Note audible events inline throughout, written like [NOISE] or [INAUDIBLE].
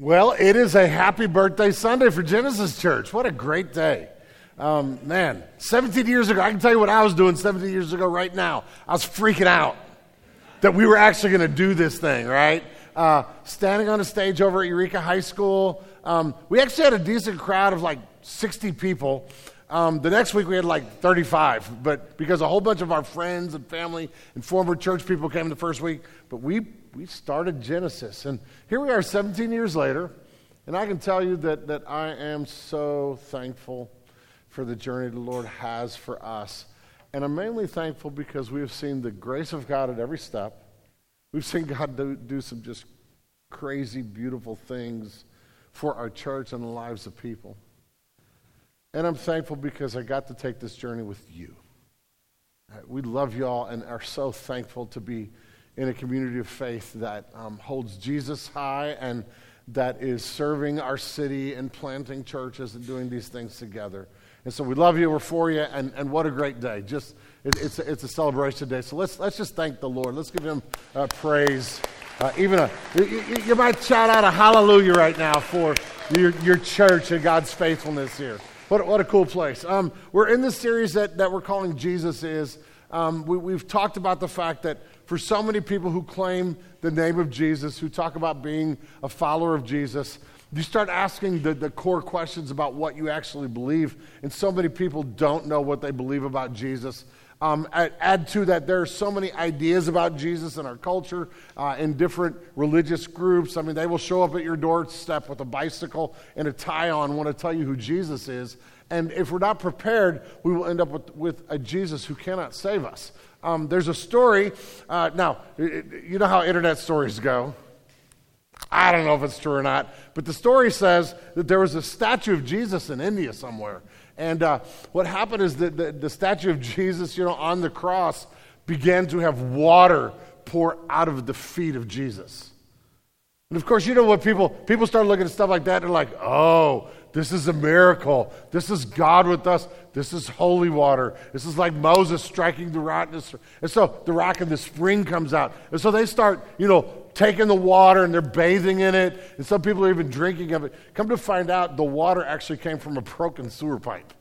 Well, it is a happy birthday Sunday for Genesis Church. What a great day. Um, man, 17 years ago, I can tell you what I was doing 17 years ago right now. I was freaking out that we were actually going to do this thing, right? Uh, standing on a stage over at Eureka High School. Um, we actually had a decent crowd of like 60 people. Um, the next week we had like 35, but because a whole bunch of our friends and family and former church people came the first week, but we we started Genesis. And here we are 17 years later, and I can tell you that, that I am so thankful for the journey the Lord has for us. And I'm mainly thankful because we have seen the grace of God at every step. We've seen God do, do some just crazy, beautiful things for our church and the lives of people. And I'm thankful because I got to take this journey with you. We love y'all and are so thankful to be in a community of faith that um, holds Jesus high and that is serving our city and planting churches and doing these things together. And so we love you, we're for you, and, and what a great day. Just it, it's, a, it's a celebration day. So let's, let's just thank the Lord. Let's give him uh, praise. Uh, even a, you, you, might shout out a hallelujah right now for your, your church and God's faithfulness here. What, what a cool place. Um, we're in this series that, that we're calling Jesus Is. Um, we, we've talked about the fact that for so many people who claim the name of Jesus, who talk about being a follower of Jesus, you start asking the, the core questions about what you actually believe, and so many people don't know what they believe about Jesus. Um, add, to that, there are so many ideas about Jesus in our culture, uh, in different religious groups. I mean, they will show up at your doorstep with a bicycle and a tie on, want to tell you who Jesus is. And if we're not prepared, we will end up with, with a Jesus who cannot save us. Um, there's a story. Uh, now, you know how internet stories go. I don't know if it's true or not, but the story says that there was a statue of Jesus in India somewhere. And uh, what happened is that the, the statue of [LAUGHS] Jesus, you know, on the cross began to have water pour out of the feet of Jesus. And of course, you know what people people start looking at stuff like that they're like, "Oh, this is a miracle. This is God with us. This is holy water. This is like Moses striking the rock. And so the rock and the spring comes out. And so they start, you know, taking the water and they're bathing in it. And some people are even drinking of it. Come to find out, the water actually came from a broken sewer pipe.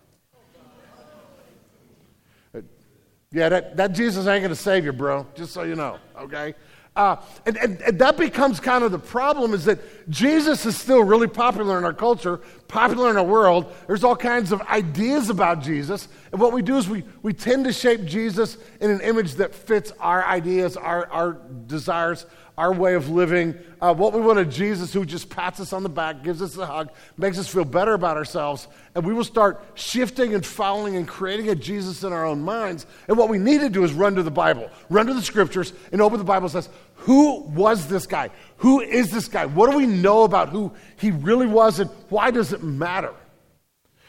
Yeah, that, that Jesus ain't going to save you, bro, just so you know, okay? Uh, and, and, and, that becomes kind of the problem is that Jesus is still really popular in our culture, popular in our world. There's all kinds of ideas about Jesus. And what we do is we, we tend to shape Jesus in an image that fits our ideas, our, our desires, our way of living. Uh, what we want a Jesus who just pats us on the back, gives us a hug, makes us feel better about ourselves. And we will start shifting and following and creating a Jesus in our own minds. And what we need to do is run to the Bible, run to the scriptures, and open the Bible and says, Who was this guy? Who is this guy? What do we know about who he really was, and why does it matter?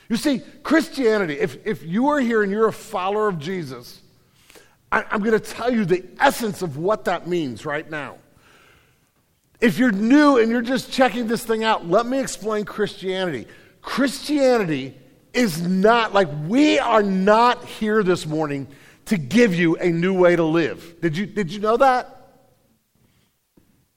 You see, Christianity, if, if you are here and you're a follower of Jesus, I, I'm going to tell you the essence of what that means right now. If you're new and you're just checking this thing out, let me explain Christianity. Christianity is not like we are not here this morning to give you a new way to live. Did you, did you know that?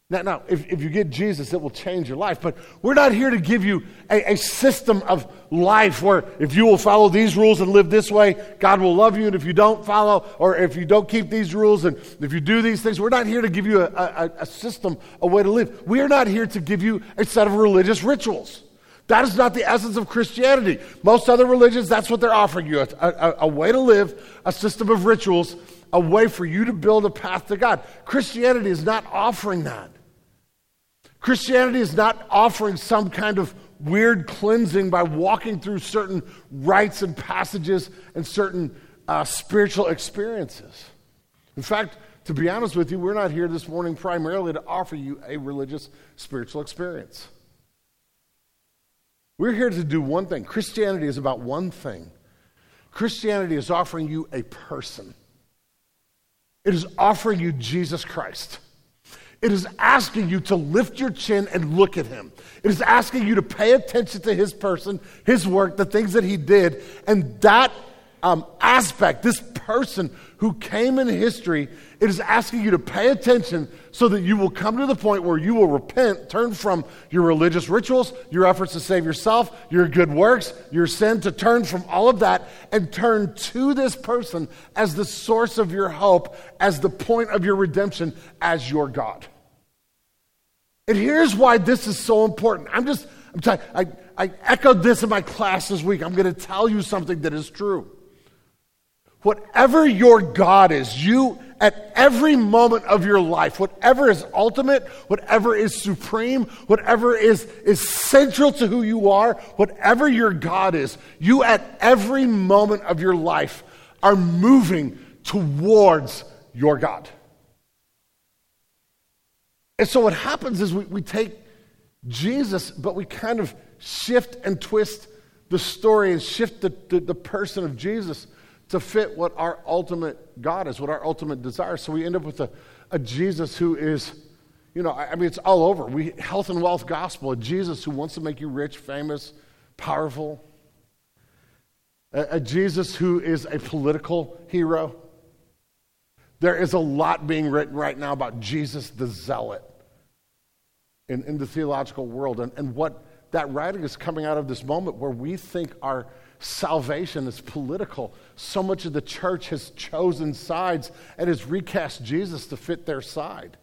Now, now if, if you get Jesus, it will change your life. But we're not here to give you a, a, system of life where if you will follow these rules and live this way, God will love you. And if you don't follow, or if you don't keep these rules and if you do these things, we're not here to give you a, a, a system, a way to live. We are not here to give you a set of religious rituals. That is not the essence of Christianity. Most other religions, that's what they're offering you a, a, a way to live, a system of rituals, a way for you to build a path to God. Christianity is not offering that. Christianity is not offering some kind of weird cleansing by walking through certain rites and passages and certain uh, spiritual experiences. In fact, to be honest with you, we're not here this morning primarily to offer you a religious spiritual experience. We're here to do one thing. Christianity is about one thing. Christianity is offering you a person. It is offering you Jesus Christ. It is asking you to lift your chin and look at him. It is asking you to pay attention to his person, his work, the things that he did, and that um, aspect, this person who came in history, it is asking you to pay attention so that you will come to the point where you will repent, turn from your religious rituals, your efforts to save yourself, your good works, your sin, to turn from all of that and turn to this person as the source of your hope, as the point of your redemption, as your God. And here's why this is so important. I'm just, I'm telling, I, I echoed this in my class this week. I'm going to tell you something that is true. Whatever your God is, you at every moment of your life, whatever is ultimate, whatever is supreme, whatever is, is central to who you are, whatever your God is, you at every moment of your life are moving towards your God. And so what happens is we, we take Jesus, but we kind of shift and twist the story and shift the, the, the, person of Jesus to fit what our ultimate God is, what our ultimate desire. So we end up with a, a Jesus who is, you know, I, I mean, it's all over. We health and wealth gospel, a Jesus who wants to make you rich, famous, powerful, a, a Jesus who is a political hero. There is a lot being written right now about Jesus the zealot in, in the theological world and, and what that writing is coming out of this moment where we think our salvation is political. So much of the church has chosen sides and has recast Jesus to fit their side.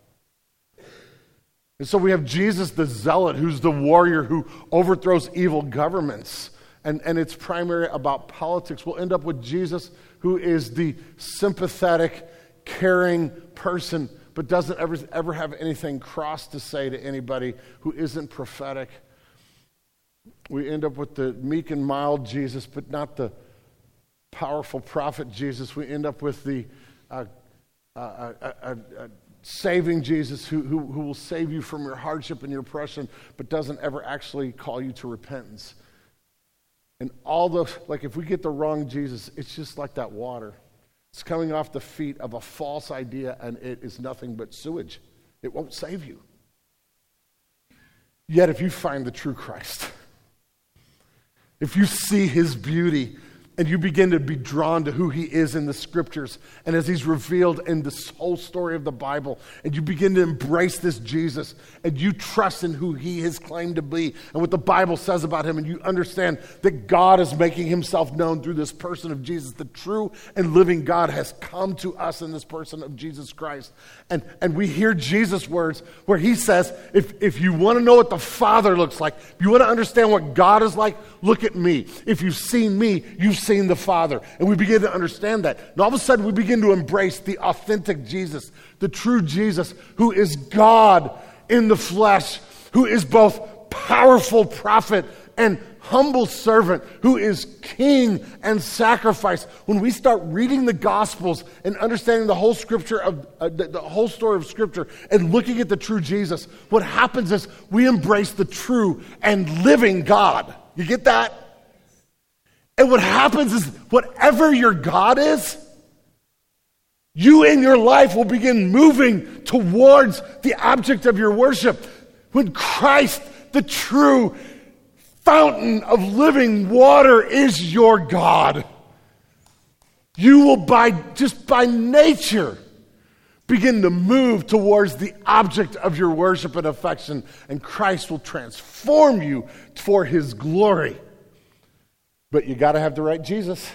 And so we have Jesus the zealot, who's the warrior who overthrows evil governments. And, and it's primarily about politics. We'll end up with Jesus, who is the sympathetic, caring person, but doesn't ever, ever have anything cross to say to anybody who isn't prophetic we end up with the meek and mild Jesus, but not the powerful prophet Jesus. We end up with the uh, uh, uh, uh, uh saving Jesus who, who, who will save you from your hardship and your oppression, but doesn't ever actually call you to repentance. And all the, like if we get the wrong Jesus, it's just like that water. It's coming off the feet of a false idea, and it is nothing but sewage. It won't save you. Yet, if you find the true Christ, if you see his beauty and you begin to be drawn to who he is in the scriptures and as he's revealed in this whole story of the Bible, and you begin to embrace this Jesus and you trust in who he has claimed to be and what the Bible says about him, and you understand that God is making himself known through this person of Jesus. The true and living God has come to us in this person of Jesus Christ. And, and we hear Jesus' words where he says, if, if you want to know what the Father looks like, if you want to understand what God is like, look at me. If you've seen me, you've seen the Father. And we begin to understand that. And all of a sudden, we begin to embrace the authentic Jesus, the true Jesus, who is God in the flesh, who is both powerful prophet and humble servant who is king and sacrifice. When we start reading the Gospels and understanding the whole scripture of uh, the, the whole story of Scripture and looking at the true Jesus, what happens is we embrace the true and living God. You get that? And what happens is, whatever your God is, you in your life will begin moving towards the object of your worship. When Christ, the true fountain of living water, is your God, you will, by just by nature, begin to move towards the object of your worship and affection, and Christ will transform you for his glory. But you got to have the right Jesus.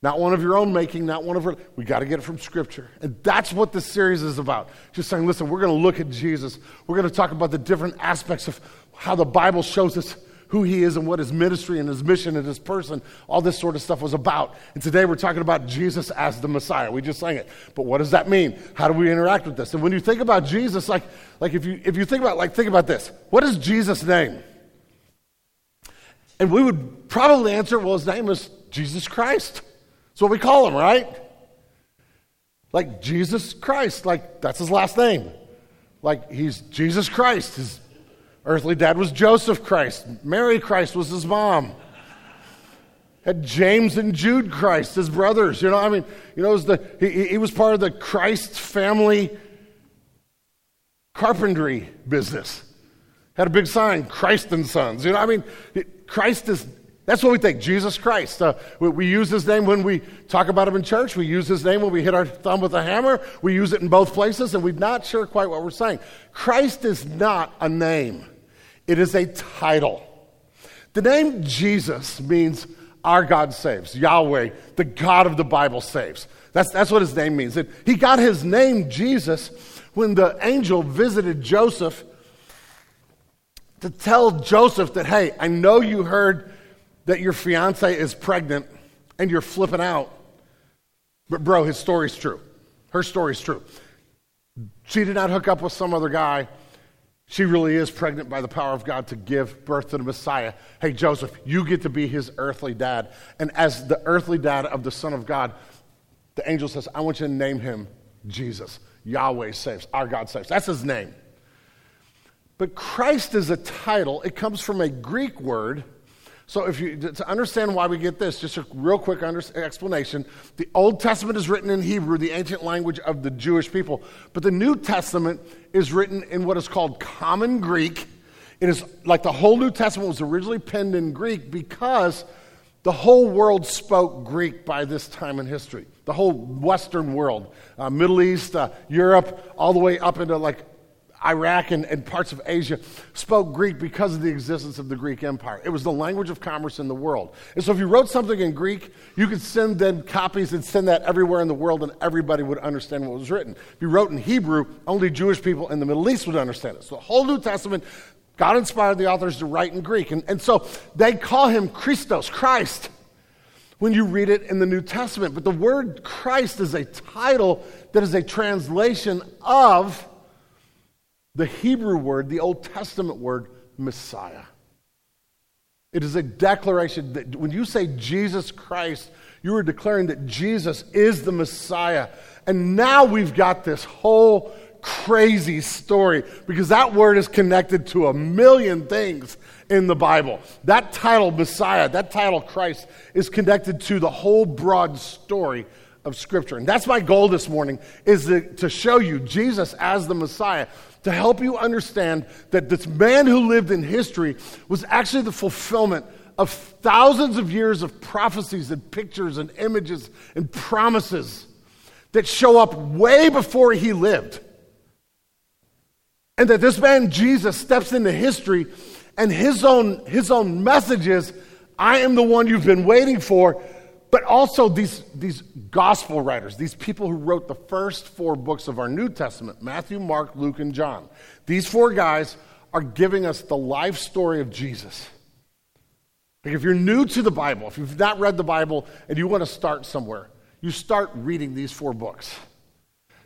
Not one of your own making, not one of our. We got to get it from Scripture. And that's what this series is about. Just saying, listen, we're going to look at Jesus. We're going to talk about the different aspects of how the Bible shows us who he is and what his ministry and his mission and his person, all this sort of stuff was about. And today we're talking about Jesus as the Messiah. We just sang it. But what does that mean? How do we interact with this? And when you think about Jesus, like, like if you if you think about like think about this, what is Jesus' name? And we would probably answer, well, his name is Jesus Christ. That's what we call him, right? Like Jesus Christ, like that's his last name. Like he's Jesus Christ. His earthly dad was Joseph Christ. Mary Christ was his mom. Had James and Jude Christ, his brothers. You know, I mean, you know, was the, he, he was part of the Christ family carpentry business. Had a big sign, Christ and Sons. You know, I mean, Christ is That's what we think, Jesus Christ. Uh, we, we, use his name when we talk about him in church. We use his name when we hit our thumb with a hammer. We use it in both places, and we're not sure quite what we're saying. Christ is not a name, it is a title. The name Jesus means our God saves, Yahweh, the God of the Bible saves. That's, that's what his name means. he got his name, Jesus, when the angel visited Joseph to tell Joseph that, hey, I know you heard that your fiance is pregnant and you're flipping out. But, bro, his story's true. Her story's true. She did not hook up with some other guy. She really is pregnant by the power of God to give birth to the Messiah. Hey, Joseph, you get to be his earthly dad. And as the earthly dad of the Son of God, the angel says, I want you to name him Jesus. Yahweh saves. Our God saves. That's his name. But Christ is a title, it comes from a Greek word so, if you to understand why we get this, just a real quick under, explanation. The Old Testament is written in Hebrew, the ancient language of the Jewish people, but the New Testament is written in what is called Common Greek. It is like the whole New Testament was originally penned in Greek because the whole world spoke Greek by this time in history. The whole Western world, uh, Middle East, uh, Europe, all the way up into like Iraq and, and parts of Asia spoke Greek because of the existence of the Greek Empire. It was the language of commerce in the world. And so if you wrote something in Greek, you could send then copies and send that everywhere in the world and everybody would understand what was written. If you wrote in Hebrew, only Jewish people in the Middle East would understand it. So the whole New Testament, God inspired the authors to write in Greek. And, and so they call him Christos, Christ when you read it in the New Testament. But the word Christ is a title that is a translation of the Hebrew word, the Old Testament word, Messiah. It is a declaration that when you say Jesus Christ, you are declaring that Jesus is the Messiah. And now we've got this whole crazy story because that word is connected to a million things in the Bible. That title, Messiah, that title, Christ, is connected to the whole broad story of Scripture. And that's my goal this morning, is to, to show you Jesus as the Messiah to help you understand that this man who lived in history was actually the fulfillment of thousands of years of prophecies and pictures and images and promises that show up way before he lived. And that this man Jesus steps into history and his own, his own message is, I am the one you've been waiting for. But also, these, these gospel writers, these people who wrote the first four books of our New Testament Matthew, Mark, Luke, and John these four guys are giving us the life story of Jesus. Like if you're new to the Bible, if you've not read the Bible and you want to start somewhere, you start reading these four books.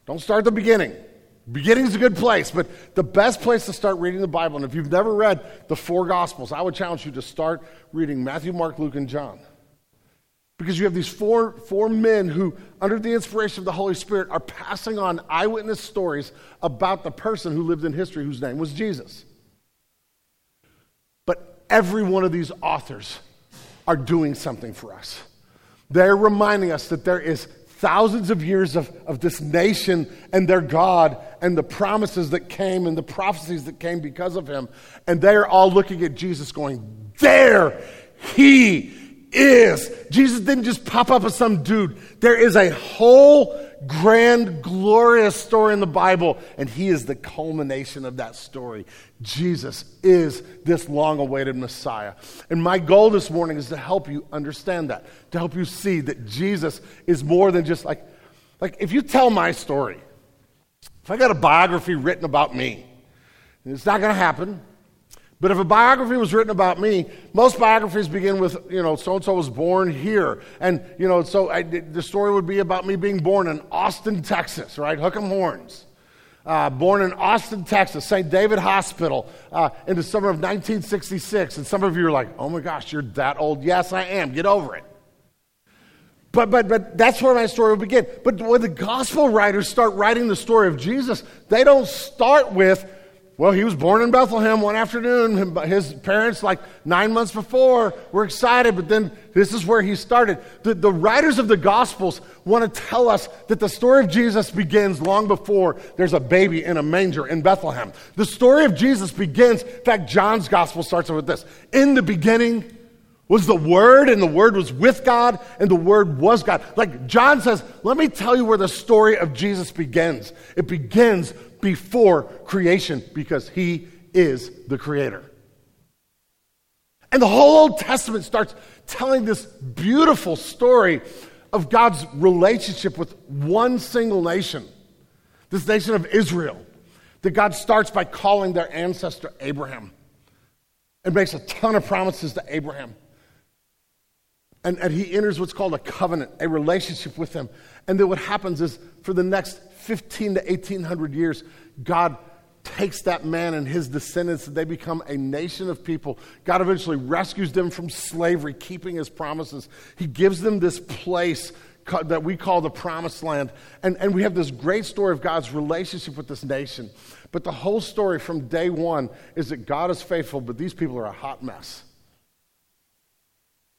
Don't start at the beginning. Beginning is a good place, but the best place to start reading the Bible, and if you've never read the four Gospels, I would challenge you to start reading Matthew, Mark, Luke, and John. Because you have these four, four men who, under the inspiration of the Holy Spirit, are passing on eyewitness stories about the person who lived in history whose name was Jesus. But every one of these authors are doing something for us. They're reminding us that there is thousands of years of, of this nation and their God and the promises that came and the prophecies that came because of him. And they're all looking at Jesus going, There he is. Jesus didn't just pop up as some dude. There is a whole grand, glorious story in the Bible, and he is the culmination of that story. Jesus is this long awaited Messiah. And my goal this morning is to help you understand that, to help you see that Jesus is more than just like, like if you tell my story, if I got a biography written about me, it's not going to happen. But if a biography was written about me, most biographies begin with, you know, so and so was born here. And, you know, so I, the story would be about me being born in Austin, Texas, right? Hook 'em horns. Uh, born in Austin, Texas, St. David Hospital uh, in the summer of 1966. And some of you are like, oh my gosh, you're that old. Yes, I am. Get over it. But, but, but that's where my story will begin. But when the gospel writers start writing the story of Jesus, they don't start with, well, he was born in Bethlehem one afternoon. His parents, like nine months before, were excited, but then this is where he started. The, the writers of the Gospels want to tell us that the story of Jesus begins long before there's a baby in a manger in Bethlehem. The story of Jesus begins, in fact, John's Gospel starts with this In the beginning was the Word, and the Word was with God, and the Word was God. Like John says, let me tell you where the story of Jesus begins. It begins before creation because He is the Creator. And the whole Old Testament starts telling this beautiful story of God's relationship with one single nation, this nation of Israel, that God starts by calling their ancestor Abraham and makes a ton of promises to Abraham. And, and he enters what's called a covenant, a relationship with him. And then what happens is for the next 15 to 1800 years, God takes that man and his descendants and they become a nation of people. God eventually rescues them from slavery, keeping his promises. He gives them this place that we call the promised land. And, and we have this great story of God's relationship with this nation. But the whole story from day one is that God is faithful, but these people are a hot mess.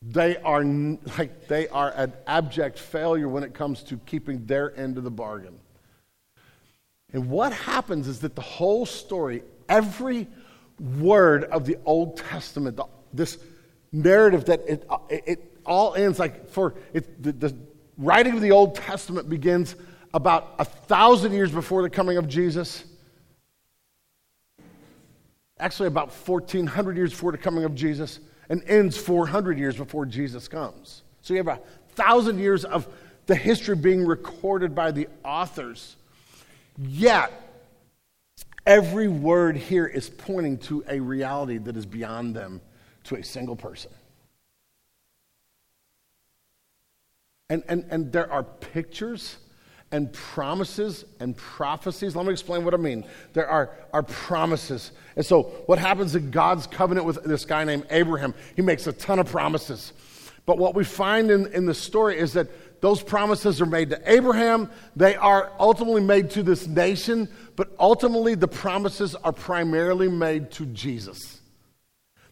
They are like they are an abject failure when it comes to keeping their end of the bargain. And what happens is that the whole story, every word of the Old Testament, the, this narrative that it, it, it, all ends like for it, the, the writing of the Old Testament begins about a thousand years before the coming of Jesus. Actually, about 1400 years before the coming of Jesus, and ends 400 years before Jesus comes. So you have a thousand years of the history being recorded by the authors. Yet, every word here is pointing to a reality that is beyond them to a single person. And, and, and there are pictures and promises and prophecies. Let me explain what I mean. There are, are promises. And so, what happens in God's covenant with this guy named Abraham, he makes a ton of promises. But what we find in, in the story is that those promises are made to Abraham. They are ultimately made to this nation, but ultimately the promises are primarily made to Jesus.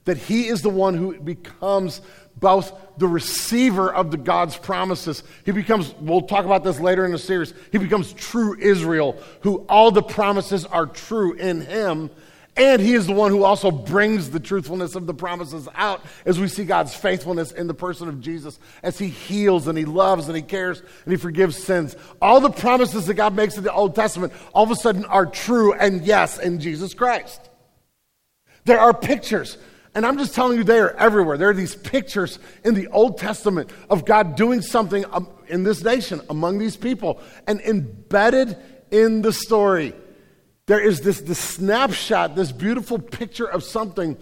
That he is the one who becomes both the receiver of the God's promises. He becomes, we'll talk about this later in the series, he becomes true Israel, who all the promises are true in him. And he is the one who also brings the truthfulness of the promises out as we see God's faithfulness in the person of Jesus, as he heals and he loves and he cares and he forgives sins. All the promises that God makes in the Old Testament all of a sudden are true and yes in Jesus Christ. There are pictures, and I'm just telling you, they are everywhere. There are these pictures in the Old Testament of God doing something um, in this nation, among these people, and embedded in the story there is this, this snapshot, this beautiful picture of something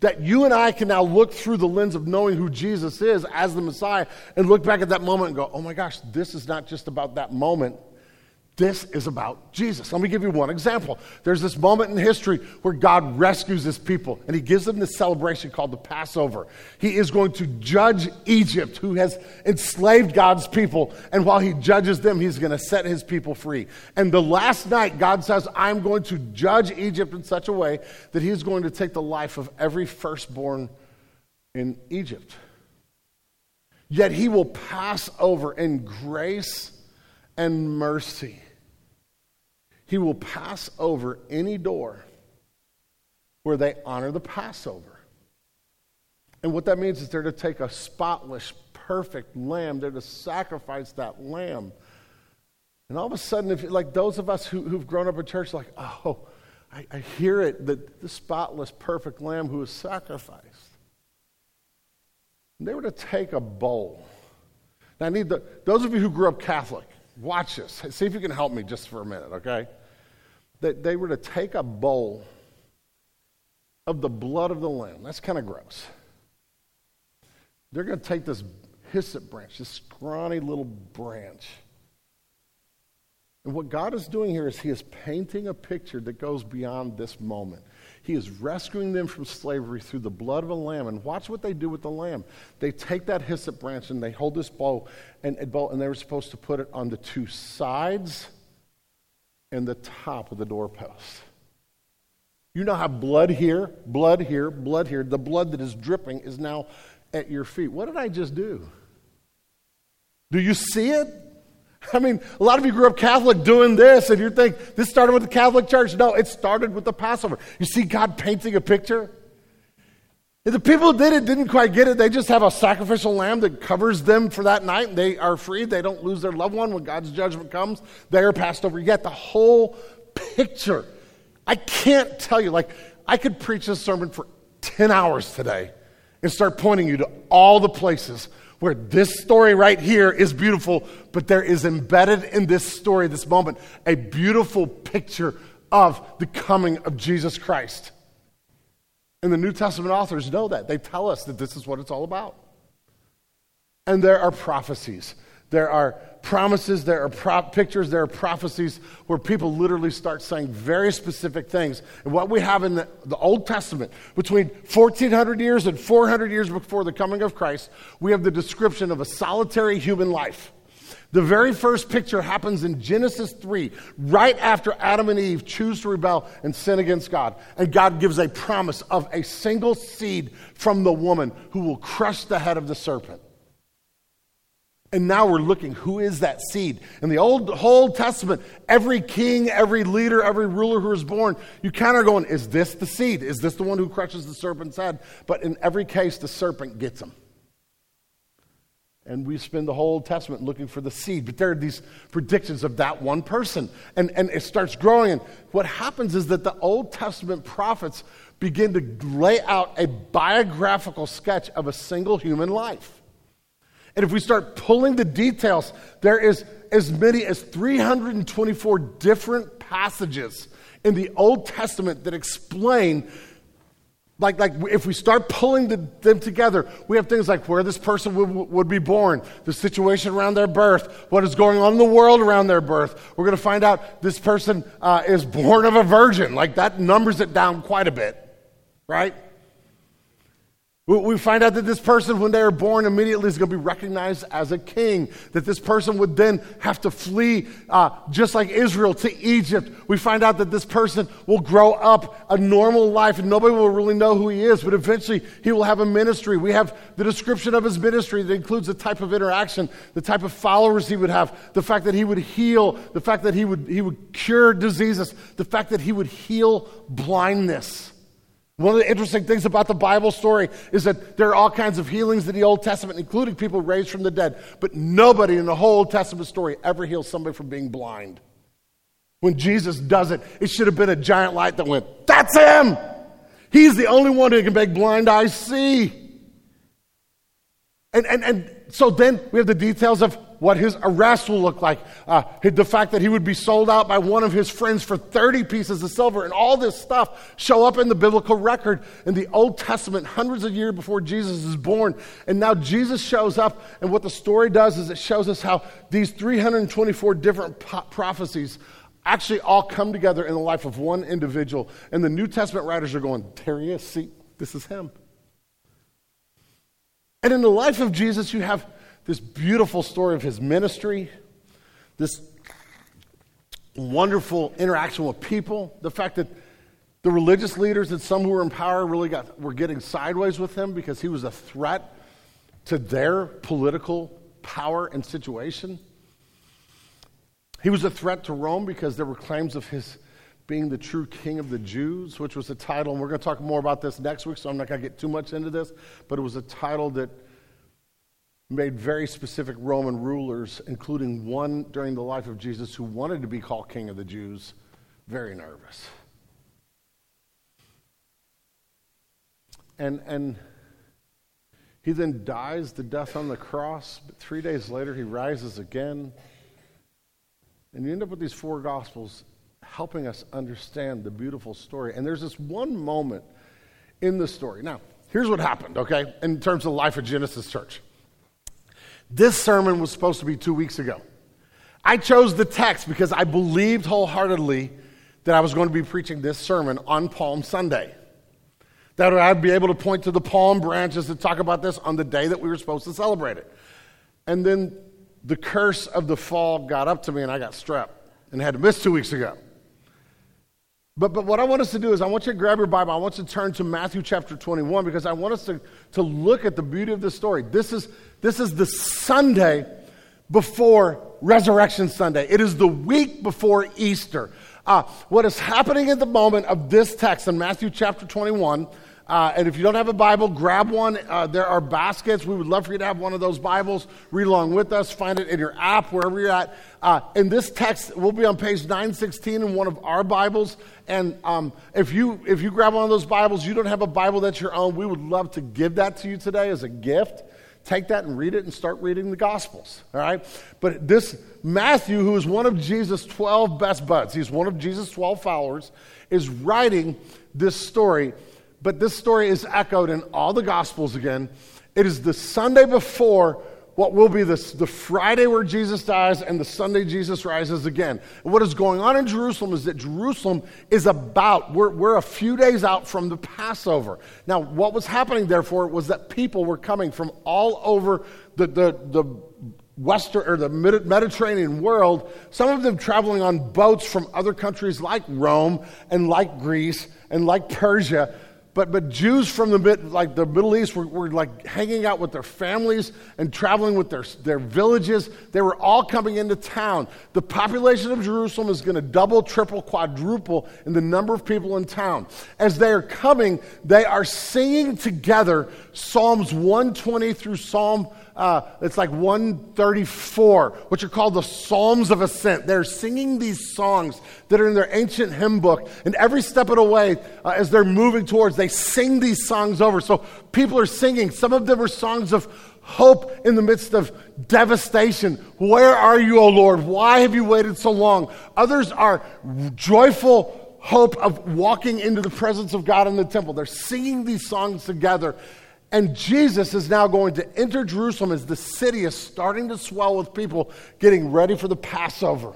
that you and I can now look through the lens of knowing who Jesus is as the Messiah and look back at that moment and go, oh my gosh, this is not just about that moment. This is about Jesus. Let me give you one example. There's this moment in history where God rescues his people and he gives them this celebration called the Passover. He is going to judge Egypt, who has enslaved God's people. And while he judges them, he's going to set his people free. And the last night, God says, I'm going to judge Egypt in such a way that he's going to take the life of every firstborn in Egypt. Yet he will pass over in grace and mercy he will pass over any door where they honor the Passover. And what that means is they're to take a spotless, perfect lamb, they're to sacrifice that lamb. And all of a sudden, if like those of us who, who've grown up in church, like, oh, I, I hear it, the, the spotless, perfect lamb who was sacrificed. And they were to take a bowl. Now, I need the, those of you who grew up Catholic, watch this. See if you can help me just for a minute, okay? That they were to take a bowl of the blood of the lamb. That's kind of gross. They're going to take this hyssop branch, this scrawny little branch. And what God is doing here is He is painting a picture that goes beyond this moment. He is rescuing them from slavery through the blood of a lamb. And watch what they do with the lamb. They take that hyssop branch and they hold this bow and, and, bow, and they were supposed to put it on the two sides and the top of the doorpost. You now have blood here, blood here, blood here. The blood that is dripping is now at your feet. What did I just do? Do you see it? I mean, a lot of you grew up Catholic doing this, and you think this started with the Catholic Church. No, it started with the Passover. You see God painting a picture? The people who did it didn't quite get it. They just have a sacrificial lamb that covers them for that night. And they are free. They don't lose their loved one when God's judgment comes. They are passed over. Yet the whole picture, I can't tell you, like, I could preach this sermon for 10 hours today and start pointing you to all the places where this story right here is beautiful, but there is embedded in this story, this moment, a beautiful picture of the coming of Jesus Christ. And the New Testament authors know that. They tell us that this is what it's all about. And there are prophecies. There are promises, there are pictures, there are prophecies where people literally start saying very specific things. And what we have in the, the, Old Testament, between 1400 years and 400 years before the coming of Christ, we have the description of a solitary human life. The very first picture happens in Genesis 3, right after Adam and Eve choose to rebel and sin against God. And God gives a promise of a single seed from the woman who will crush the head of the serpent. And now we're looking, who is that seed? In the old Testament, every king, every leader, every ruler who is born, you kind of are going, is this the seed? Is this the one who crushes the serpent's head? But in every case, the serpent gets him. And we spend the whole Old Testament looking for the seed. But there are these predictions of that one person. And, and it starts growing. And what happens is that the Old Testament prophets begin to lay out a biographical sketch of a single human life. And if we start pulling the details, there is as many as 324 different passages in the Old Testament that explain like, like if we start pulling the, them together, we have things like where this person would, would be born, the situation around their birth, what is going on in the world around their birth. We're going to find out this person uh, is born of a virgin. Like that numbers it down quite a bit, right? We find out that this person, when they are born, immediately is going to be recognized as a king. That this person would then have to flee, uh, just like Israel, to Egypt. We find out that this person will grow up a normal life and nobody will really know who he is, but eventually he will have a ministry. We have the description of his ministry that includes the type of interaction, the type of followers he would have, the fact that he would heal, the fact that he would, he would cure diseases, the fact that he would heal blindness. One of the interesting things about the Bible story is that there are all kinds of healings in the Old Testament, including people raised from the dead. But nobody in the whole Old Testament story ever heals somebody from being blind. When Jesus does it, it should have been a giant light that went, That's him! He's the only one who can make blind eyes see. And, and, and so then we have the details of what his arrest will look like, uh, the fact that he would be sold out by one of his friends for 30 pieces of silver, and all this stuff show up in the biblical record in the Old Testament hundreds of years before Jesus is born. And now Jesus shows up, and what the story does is it shows us how these 324 different po- prophecies actually all come together in the life of one individual. And the New Testament writers are going, There he is. See, this is him. And in the life of Jesus, you have this beautiful story of his ministry, this wonderful interaction with people, the fact that the religious leaders and some who were in power really got were getting sideways with him because he was a threat to their political power and situation. He was a threat to Rome because there were claims of his being the true king of the Jews, which was a title, and we're going to talk more about this next week, so I'm not going to get too much into this, but it was a title that made very specific Roman rulers, including one during the life of Jesus who wanted to be called King of the Jews, very nervous. And, and he then dies the death on the cross, but three days later he rises again. And you end up with these four gospels helping us understand the beautiful story. And there's this one moment in the story. Now, here's what happened, okay, in terms of life of Genesis Church. This sermon was supposed to be two weeks ago. I chose the text because I believed wholeheartedly that I was going to be preaching this sermon on Palm Sunday. That I'd be able to point to the palm branches to talk about this on the day that we were supposed to celebrate it. And then the curse of the fall got up to me and I got strep and had to miss two weeks ago. But, but what I want us to do is, I want you to grab your Bible. I want you to turn to Matthew chapter 21 because I want us to, to look at the beauty of this story. This is, this is the Sunday before Resurrection Sunday, it is the week before Easter. Uh, what is happening at the moment of this text in Matthew chapter 21, Uh, and if you don't have a Bible, grab one. Uh, there are baskets. We would love for you to have one of those Bibles. Read along with us. Find it in your app, wherever you're at. Uh, in this text, we'll be on page 916 in one of our Bibles. And um, if, you, if you grab one of those Bibles, you don't have a Bible that's your own, we would love to give that to you today as a gift. Take that and read it and start reading the Gospels, all right? But this Matthew, who is one of Jesus' 12 best buds, he's one of Jesus' 12 followers, is writing this story but this story is echoed in all the Gospels again. It is the Sunday before what will be this, the Friday where Jesus dies and the Sunday Jesus rises again. And what is going on in Jerusalem is that Jerusalem is about, we're, we're a few days out from the Passover. Now, what was happening, therefore, was that people were coming from all over the, the, the Western or the Mediterranean world, some of them traveling on boats from other countries like Rome and like Greece and like Persia but, but Jews from the, like the Middle East were, were like hanging out with their families and traveling with their, their villages. They were all coming into town. The population of Jerusalem is going to double, triple, quadruple in the number of people in town. As they are coming, they are singing together Psalms 120 through Psalm uh, it's like 134, which are called the Psalms of Ascent. They're singing these songs that are in their ancient hymn book. And every step of the way, uh, as they're moving towards, they sing these songs over. So people are singing. Some of them are songs of hope in the midst of devastation. Where are you, O Lord? Why have you waited so long? Others are joyful hope of walking into the presence of God in the temple. They're singing these songs together. And Jesus is now going to enter Jerusalem as the city is starting to swell with people getting ready for the Passover.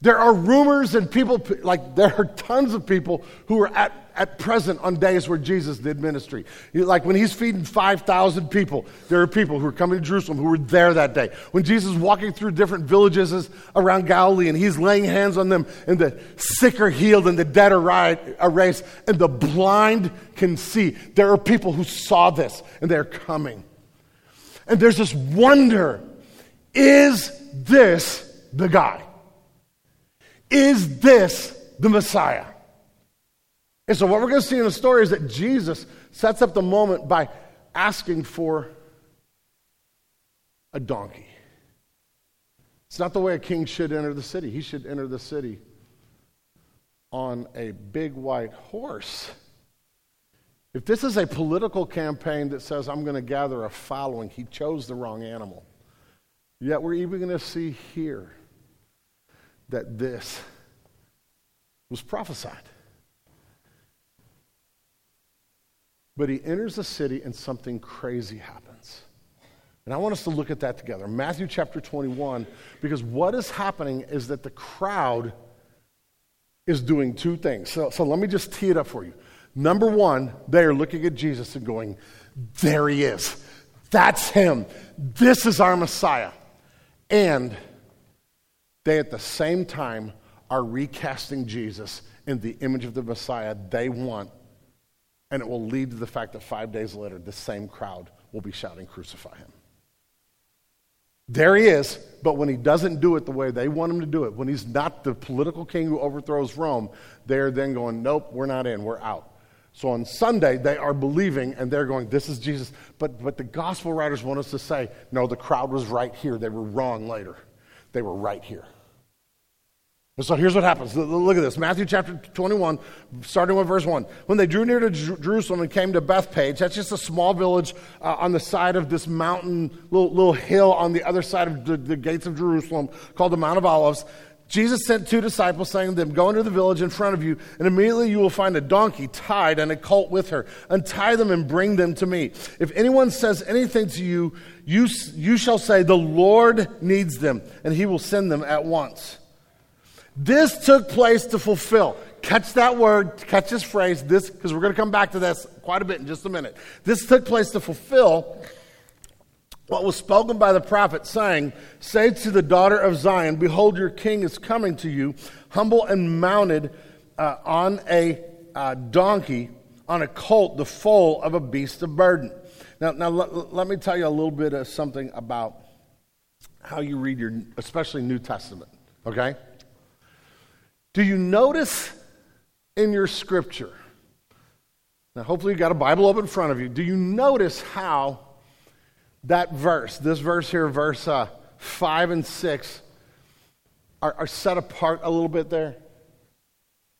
There are rumors and people, like, there are tons of people who are at, at present on days where Jesus did ministry. Like when he's feeding 5,000 people, there are people who are coming to Jerusalem who were there that day. When Jesus is walking through different villages around Galilee and he's laying hands on them, and the sick are healed and the dead are raised, and the blind can see. There are people who saw this and they're coming. And there's this wonder is this the guy? Is this the Messiah? And so, what we're going to see in the story is that Jesus sets up the moment by asking for a donkey. It's not the way a king should enter the city. He should enter the city on a big white horse. If this is a political campaign that says, I'm going to gather a following, he chose the wrong animal. Yet we're even going to see here that this was prophesied. But he enters the city and something crazy happens. And I want us to look at that together. Matthew chapter 21, because what is happening is that the crowd is doing two things. So, so let me just tee it up for you. Number one, they are looking at Jesus and going, There he is. That's him. This is our Messiah. And they at the same time are recasting Jesus in the image of the Messiah they want. And it will lead to the fact that five days later, the same crowd will be shouting, Crucify him. There he is, but when he doesn't do it the way they want him to do it, when he's not the political king who overthrows Rome, they're then going, Nope, we're not in, we're out. So on Sunday, they are believing and they're going, This is Jesus. But, but the gospel writers want us to say, No, the crowd was right here. They were wrong later. They were right here. And so here's what happens. Look at this Matthew chapter 21, starting with verse 1. When they drew near to Jerusalem and came to Bethphage, that's just a small village uh, on the side of this mountain, little, little hill on the other side of the, the gates of Jerusalem called the Mount of Olives. Jesus sent two disciples, saying to them, Go into the village in front of you, and immediately you will find a donkey tied and a colt with her. Untie them and bring them to me. If anyone says anything to you, you, you shall say, The Lord needs them, and he will send them at once. This took place to fulfill. Catch that word, catch this phrase, this, because we're going to come back to this quite a bit in just a minute. This took place to fulfill what was spoken by the prophet, saying, Say to the daughter of Zion, Behold, your king is coming to you, humble and mounted uh, on a uh, donkey, on a colt, the foal of a beast of burden. Now, now let, let me tell you a little bit of something about how you read your, especially New Testament, okay? Do you notice in your scripture Now, hopefully, you've got a Bible open in front of you. Do you notice how that verse, this verse here, verse uh, 5 and 6, are, are set apart a little bit there?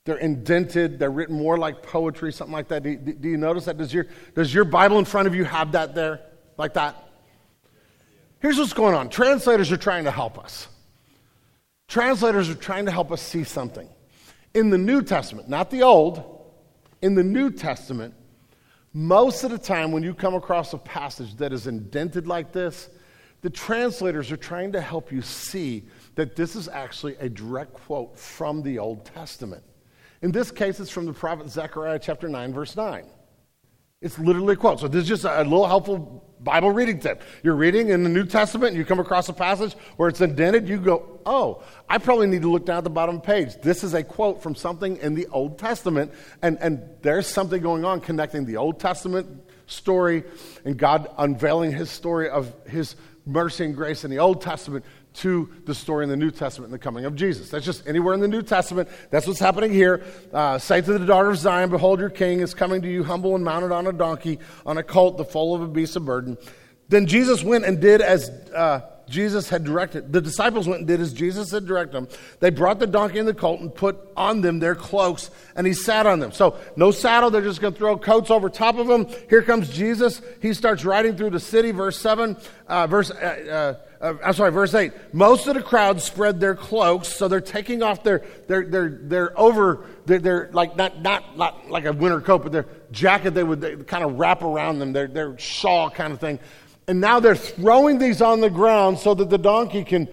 They're indented, they're written more like poetry, something like that. Do, do, you notice that? Does your, does your Bible in front of you have that there, like that? Here's what's going on translators are trying to help us. Translators are trying to help us see something. In the New Testament, not the Old, in the New Testament, most of the time when you come across a passage that is indented like this, the translators are trying to help you see that this is actually a direct quote from the Old Testament. In this case, it's from the prophet Zechariah chapter 9, verse 9. It's literally a quote. So this is just a little helpful Bible reading tip. You're reading in the New Testament and you come across a passage where it's indented, you go, oh, I probably need to look down at the bottom page. This is a quote from something in the Old Testament, and, and there's something going on connecting the Old Testament story and God unveiling his story of his mercy and grace in the Old Testament to the story in the New Testament and the coming of Jesus. That's just anywhere in the New Testament. That's what's happening here. Uh, say to the daughter of Zion, Behold, your king is coming to you, humble and mounted on a donkey, on a colt, the foal of a beast of burden. Then Jesus went and did as uh, Jesus had directed. The disciples went and did as Jesus had directed them. They brought the donkey and the colt and put on them their cloaks, and he sat on them. So, no saddle, they're just going to throw coats over top of them. Here comes Jesus. He starts riding through the city. Verse 7, uh, verse. Uh, uh I'm sorry, verse 8. Most of the crowd spread their cloaks, so they're taking off their, their, their, their over, their, their like, not, not, not like a winter coat, but their jacket they would they kind of wrap around them, their, their shawl kind of thing. And now they're throwing these on the ground so that the donkey can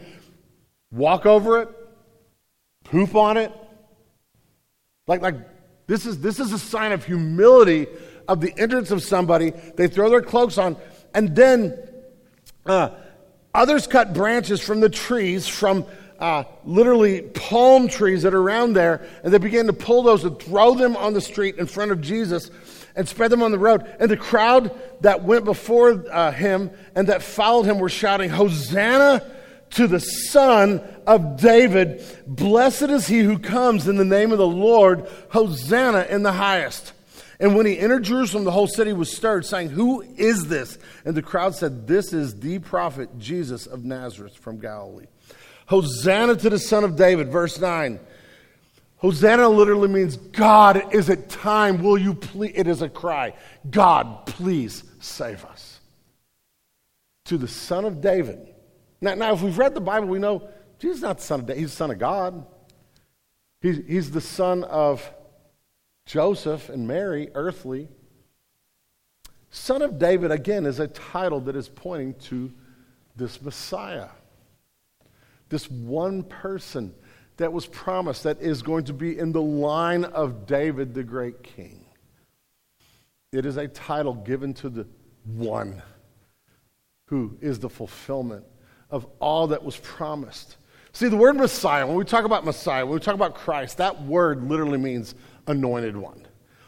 walk over it, poop on it. Like, like this is this is a sign of humility of the entrance of somebody. They throw their cloaks on, and then uh, Others cut branches from the trees, from uh, literally palm trees that are around there, and they began to pull those and throw them on the street in front of Jesus and spread them on the road. And the crowd that went before uh, him and that followed him were shouting, Hosanna to the Son of David. Blessed is he who comes in the name of the Lord. Hosanna in the highest. And when he entered Jerusalem, the whole city was stirred, saying, Who is this? And the crowd said, This is the prophet Jesus of Nazareth from Galilee. Hosanna to the Son of David, verse 9. Hosanna literally means, God, is it time? Will you please? It is a cry. God, please save us. To the Son of David. Now, now if we've read the Bible, we know Jesus is not the Son of David, he's the Son of God. He's, he's the Son of Joseph and Mary, earthly. Son of David, again, is a title that is pointing to this Messiah. This one person that was promised that is going to be in the line of David, the great king. It is a title given to the one who is the fulfillment of all that was promised. See, the word Messiah, when we talk about Messiah, when we talk about Christ, that word literally means anointed one.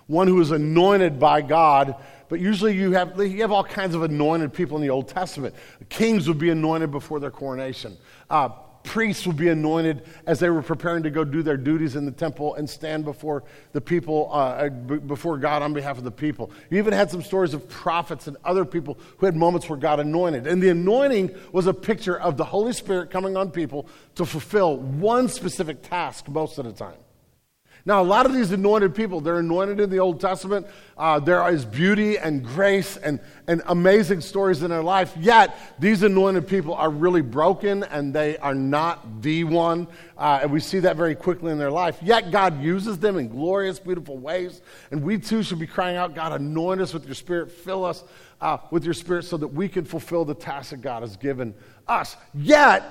One who is anointed by God, but usually you have, you have all kinds of anointed people in the Old Testament. Kings would be anointed before their coronation. Uh, priests would be anointed as they were preparing to go do their duties in the temple and stand before the people, uh, uh before God on behalf of the people. You even had some stories of prophets and other people who had moments where God anointed. And the anointing was a picture of the Holy Spirit coming on people to fulfill one specific task most of the time. Now, a lot of these anointed people, they're anointed in the Old Testament. Uh, there is beauty and grace and, and amazing stories in their life. Yet, these anointed people are really broken and they are not the one. Uh, and we see that very quickly in their life. Yet, God uses them in glorious, beautiful ways. And we too should be crying out, God, anoint us with your spirit, fill us uh, with your spirit so that we can fulfill the task that God has given us. Yet,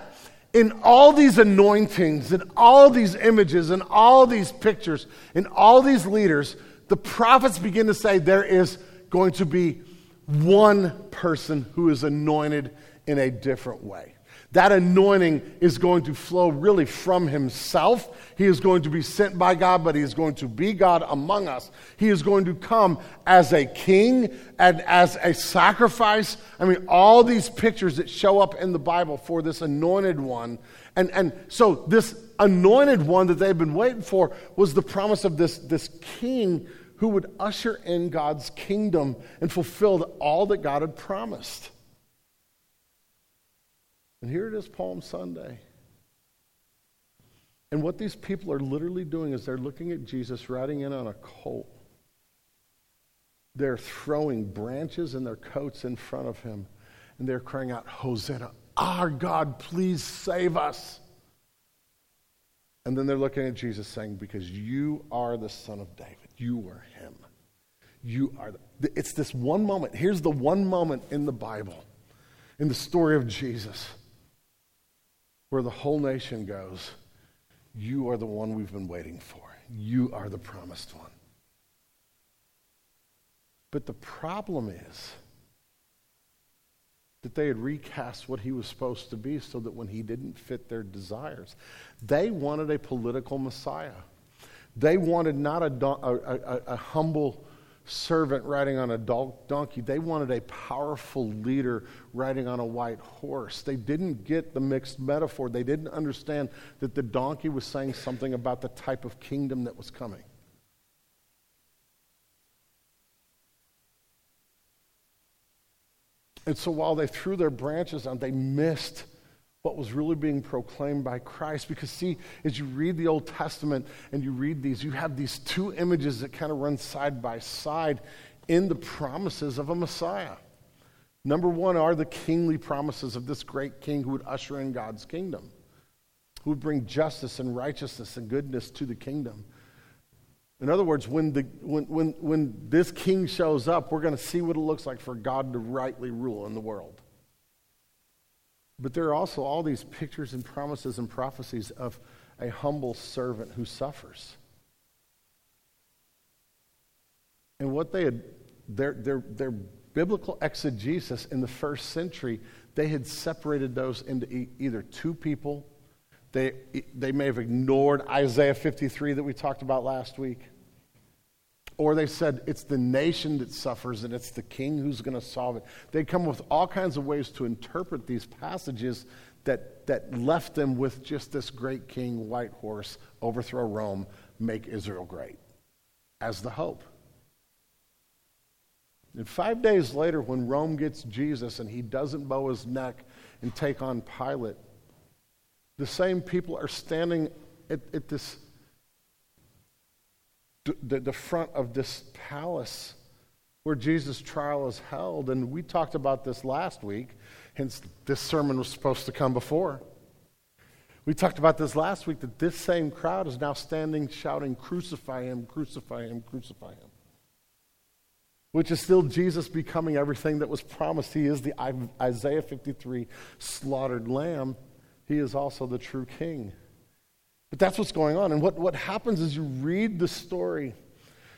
in all these anointings, in all these images, in all these pictures, in all these leaders, the prophets begin to say there is going to be one person who is anointed in a different way. That anointing is going to flow really from himself. He is going to be sent by God, but he is going to be God among us. He is going to come as a king and as a sacrifice. I mean, all these pictures that show up in the Bible for this anointed one. And, and so, this anointed one that they've been waiting for was the promise of this, this king who would usher in God's kingdom and fulfill all that God had promised. And here it is, Palm Sunday. And what these people are literally doing is they're looking at Jesus riding in on a colt. They're throwing branches and their coats in front of him, and they're crying out, Hosanna, our God, please save us. And then they're looking at Jesus saying, Because you are the Son of David. You are him. You are. The, it's this one moment. Here's the one moment in the Bible, in the story of Jesus, where the whole nation goes, You are the one we've been waiting for. You are the promised one. But the problem is, that they had recast what he was supposed to be so that when he didn't fit their desires, they wanted a political Messiah. They wanted not a, a, a, a humble servant riding on a donkey. They wanted a powerful leader riding on a white horse. They didn't get the mixed metaphor. They didn't understand that the donkey was saying something about the type of kingdom that was coming. And so while they threw their branches on, they missed what was really being proclaimed by Christ. Because, see, as you read the Old Testament and you read these, you have these two images that kind of run side by side in the promises of a Messiah. Number one are the kingly promises of this great king who would usher in God's kingdom, who would bring justice and righteousness and goodness to the kingdom. In other words, when, the, when, when, when this king shows up, we're going to see what it looks like for God to rightly rule in the world. But there are also all these pictures and promises and prophecies of a humble servant who suffers. And what they had, their, their, their biblical exegesis in the first century, they had separated those into e- either two people. They, they may have ignored Isaiah 53 that we talked about last week. Or they said it's the nation that suffers and it's the king who's going to solve it. They come with all kinds of ways to interpret these passages that, that left them with just this great king, white horse, overthrow Rome, make Israel great as the hope. And five days later, when Rome gets Jesus and he doesn't bow his neck and take on Pilate, the same people are standing at, at this the, the front of this palace where Jesus' trial is held. And we talked about this last week, hence, this sermon was supposed to come before. We talked about this last week that this same crowd is now standing shouting, Crucify him, crucify him, crucify him. Which is still Jesus becoming everything that was promised. He is the Isaiah 53 slaughtered lamb. He is also the true king. But that's what's going on. And what, what happens is you read the story,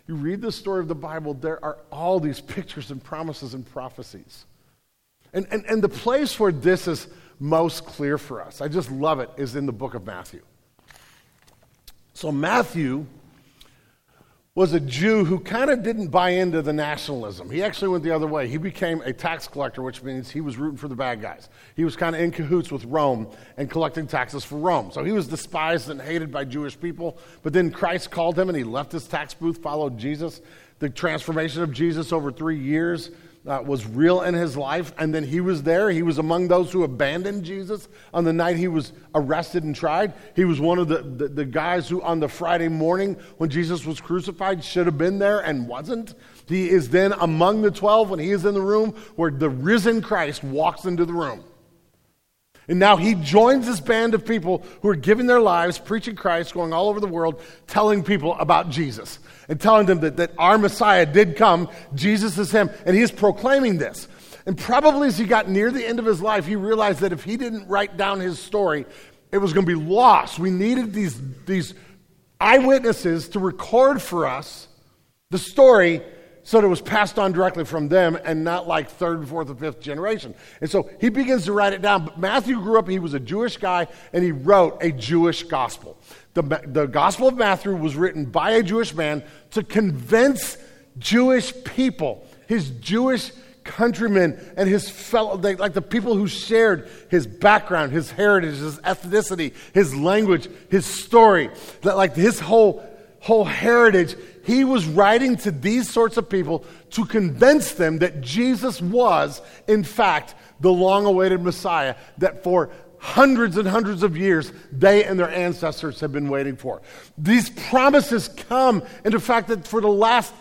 you read the story of the Bible, there are all these pictures and promises and prophecies. And, and, and the place where this is most clear for us, I just love it, is in the book of Matthew. So, Matthew was a Jew who kind of didn't buy into the nationalism. He actually went the other way. He became a tax collector, which means he was rooting for the bad guys. He was kind of in cahoots with Rome and collecting taxes for Rome. So he was despised and hated by Jewish people. But then Christ called him and he left his tax booth, followed Jesus. The transformation of Jesus over three years uh, was real in his life. And then he was there. He was among those who abandoned Jesus on the night he was arrested and tried. He was one of the, the, the guys who, on the Friday morning when Jesus was crucified, should have been there and wasn't. He is then among the 12 when he is in the room where the risen Christ walks into the room. And now he joins this band of people who are giving their lives, preaching Christ, going all over the world, telling people about Jesus and telling them that, that our Messiah did come. Jesus is him. And he is proclaiming this. And probably as he got near the end of his life, he realized that if he didn't write down his story, it was going to be lost. We needed these, these eyewitnesses to record for us the story so that it was passed on directly from them and not like third fourth and fifth generation. And so he begins to write it down. But Matthew grew up, he was a Jewish guy, and he wrote a Jewish gospel. The, the Gospel of Matthew was written by a Jewish man to convince Jewish people, his Jewish countrymen and his fellow, they, like the people who shared his background, his heritage, his ethnicity, his language, his story, that like his whole, whole heritage he was writing to these sorts of people to convince them that Jesus was, in fact, the long awaited Messiah that for hundreds and hundreds of years they and their ancestors have been waiting for. These promises come into fact that for the last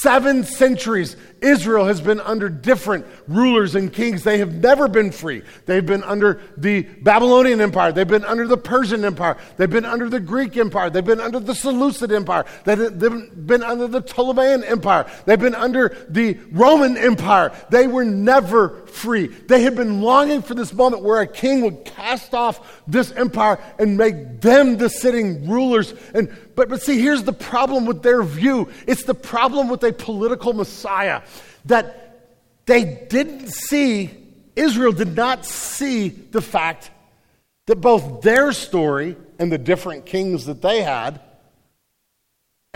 seven centuries, Israel has been under different rulers and kings. They have never been free. They've been under the Babylonian Empire. They've been under the Persian Empire. They've been under the Greek Empire. They've been under the Seleucid Empire. They've been under the Ptolemaic Empire. They've been under the Roman Empire. They were never free. They had been longing for this moment where a king would cast off this empire and make them the sitting rulers. And but, but see, here's the problem with their view. It's the problem with a political Messiah that they didn't see, Israel did not see the fact that both their story and the different kings that they had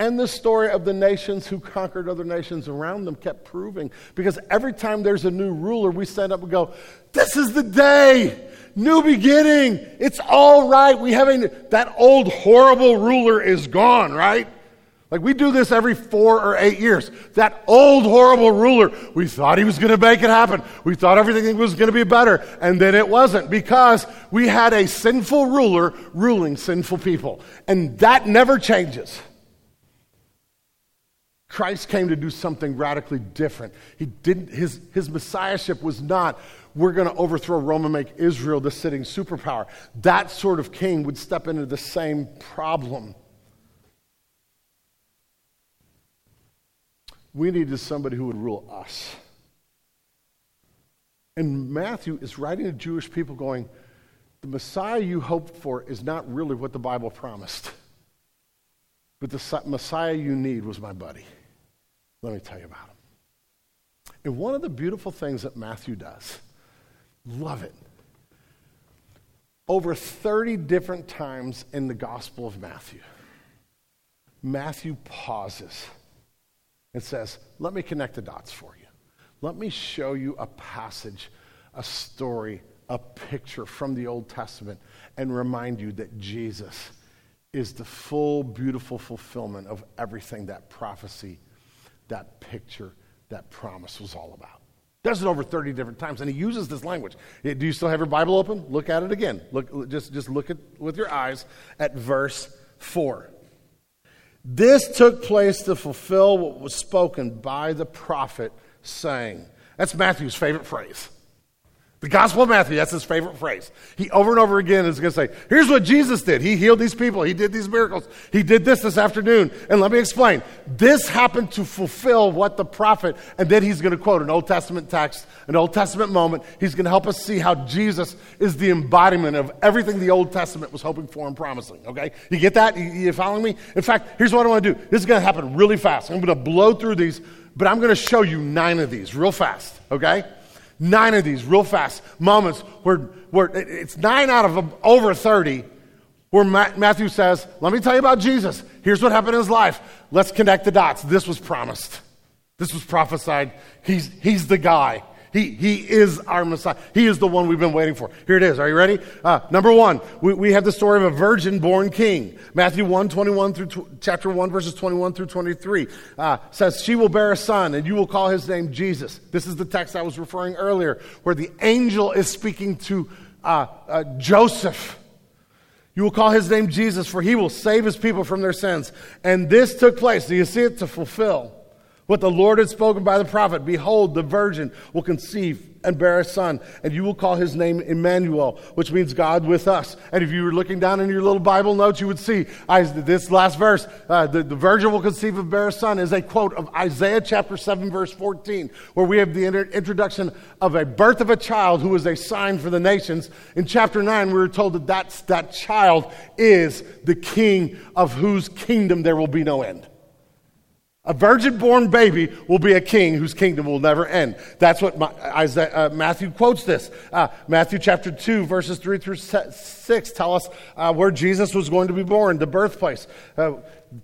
and the story of the nations who conquered other nations around them kept proving. Because every time there's a new ruler, we stand up and go, This is the day, new beginning. It's all right. We haven't, that old horrible ruler is gone, right? Like we do this every four or eight years. That old horrible ruler, we thought he was going to make it happen. We thought everything was going to be better. And then it wasn't because we had a sinful ruler ruling sinful people. And that never changes. Christ came to do something radically different. He didn't, his, his messiahship was not, we're going to overthrow Rome and make Israel the sitting superpower. That sort of king would step into the same problem. We needed somebody who would rule us. And Matthew is writing to Jewish people going, the Messiah you hoped for is not really what the Bible promised. But the Messiah you need was my buddy. Let me tell you about him. And one of the beautiful things that Matthew does, love it. Over 30 different times in the Gospel of Matthew, Matthew pauses and says, Let me connect the dots for you. Let me show you a passage, a story, a picture from the Old Testament, and remind you that Jesus is the full, beautiful fulfillment of everything that prophecy that picture, that promise was all about. Does it over 30 different times, and he uses this language. Do you still have your Bible open? Look at it again. Look, just, just look at with your eyes at verse 4. This took place to fulfill what was spoken by the prophet, saying, That's Matthew's favorite phrase. The Gospel of Matthew, that's his favorite phrase. He over and over again is going to say, Here's what Jesus did. He healed these people. He did these miracles. He did this this afternoon. And let me explain. This happened to fulfill what the prophet, and then he's going to quote an Old Testament text, an Old Testament moment. He's going to help us see how Jesus is the embodiment of everything the Old Testament was hoping for and promising. Okay? You get that? You, you following me? In fact, here's what I want to do. This is going to happen really fast. I'm going to blow through these, but I'm going to show you nine of these real fast. Okay? Nine of these real fast moments where, where it's nine out of over 30 where Matthew says, Let me tell you about Jesus. Here's what happened in his life. Let's connect the dots. This was promised. This was prophesied. He's, he's the guy. He, he is our Messiah. He is the one we've been waiting for. Here it is. Are you ready? Uh, number one, we, we have the story of a virgin born king. Matthew 1, 21 through tw- chapter 1, verses 21 through 23 uh, says, She will bear a son, and you will call his name Jesus. This is the text I was referring earlier, where the angel is speaking to uh, uh Joseph. You will call his name Jesus, for he will save his people from their sins. And this took place. Do you see it? To fulfill what the Lord had spoken by the prophet Behold, the virgin will conceive and bear a son, and you will call his name Emmanuel, which means God with us. And if you were looking down in your little Bible notes, you would see I, this last verse uh, the, the, virgin will conceive and bear a son is a quote of Isaiah chapter 7, verse 14, where we have the introduction of a birth of a child who is a sign for the nations. In chapter 9, we were told that that child is the king of whose kingdom there will be no end. A virgin born baby will be a king whose kingdom will never end. That's what my, Isaiah, uh, Matthew quotes this. Uh, Matthew chapter 2, verses 3 through 6 tell us uh, where Jesus was going to be born, the birthplace. Uh,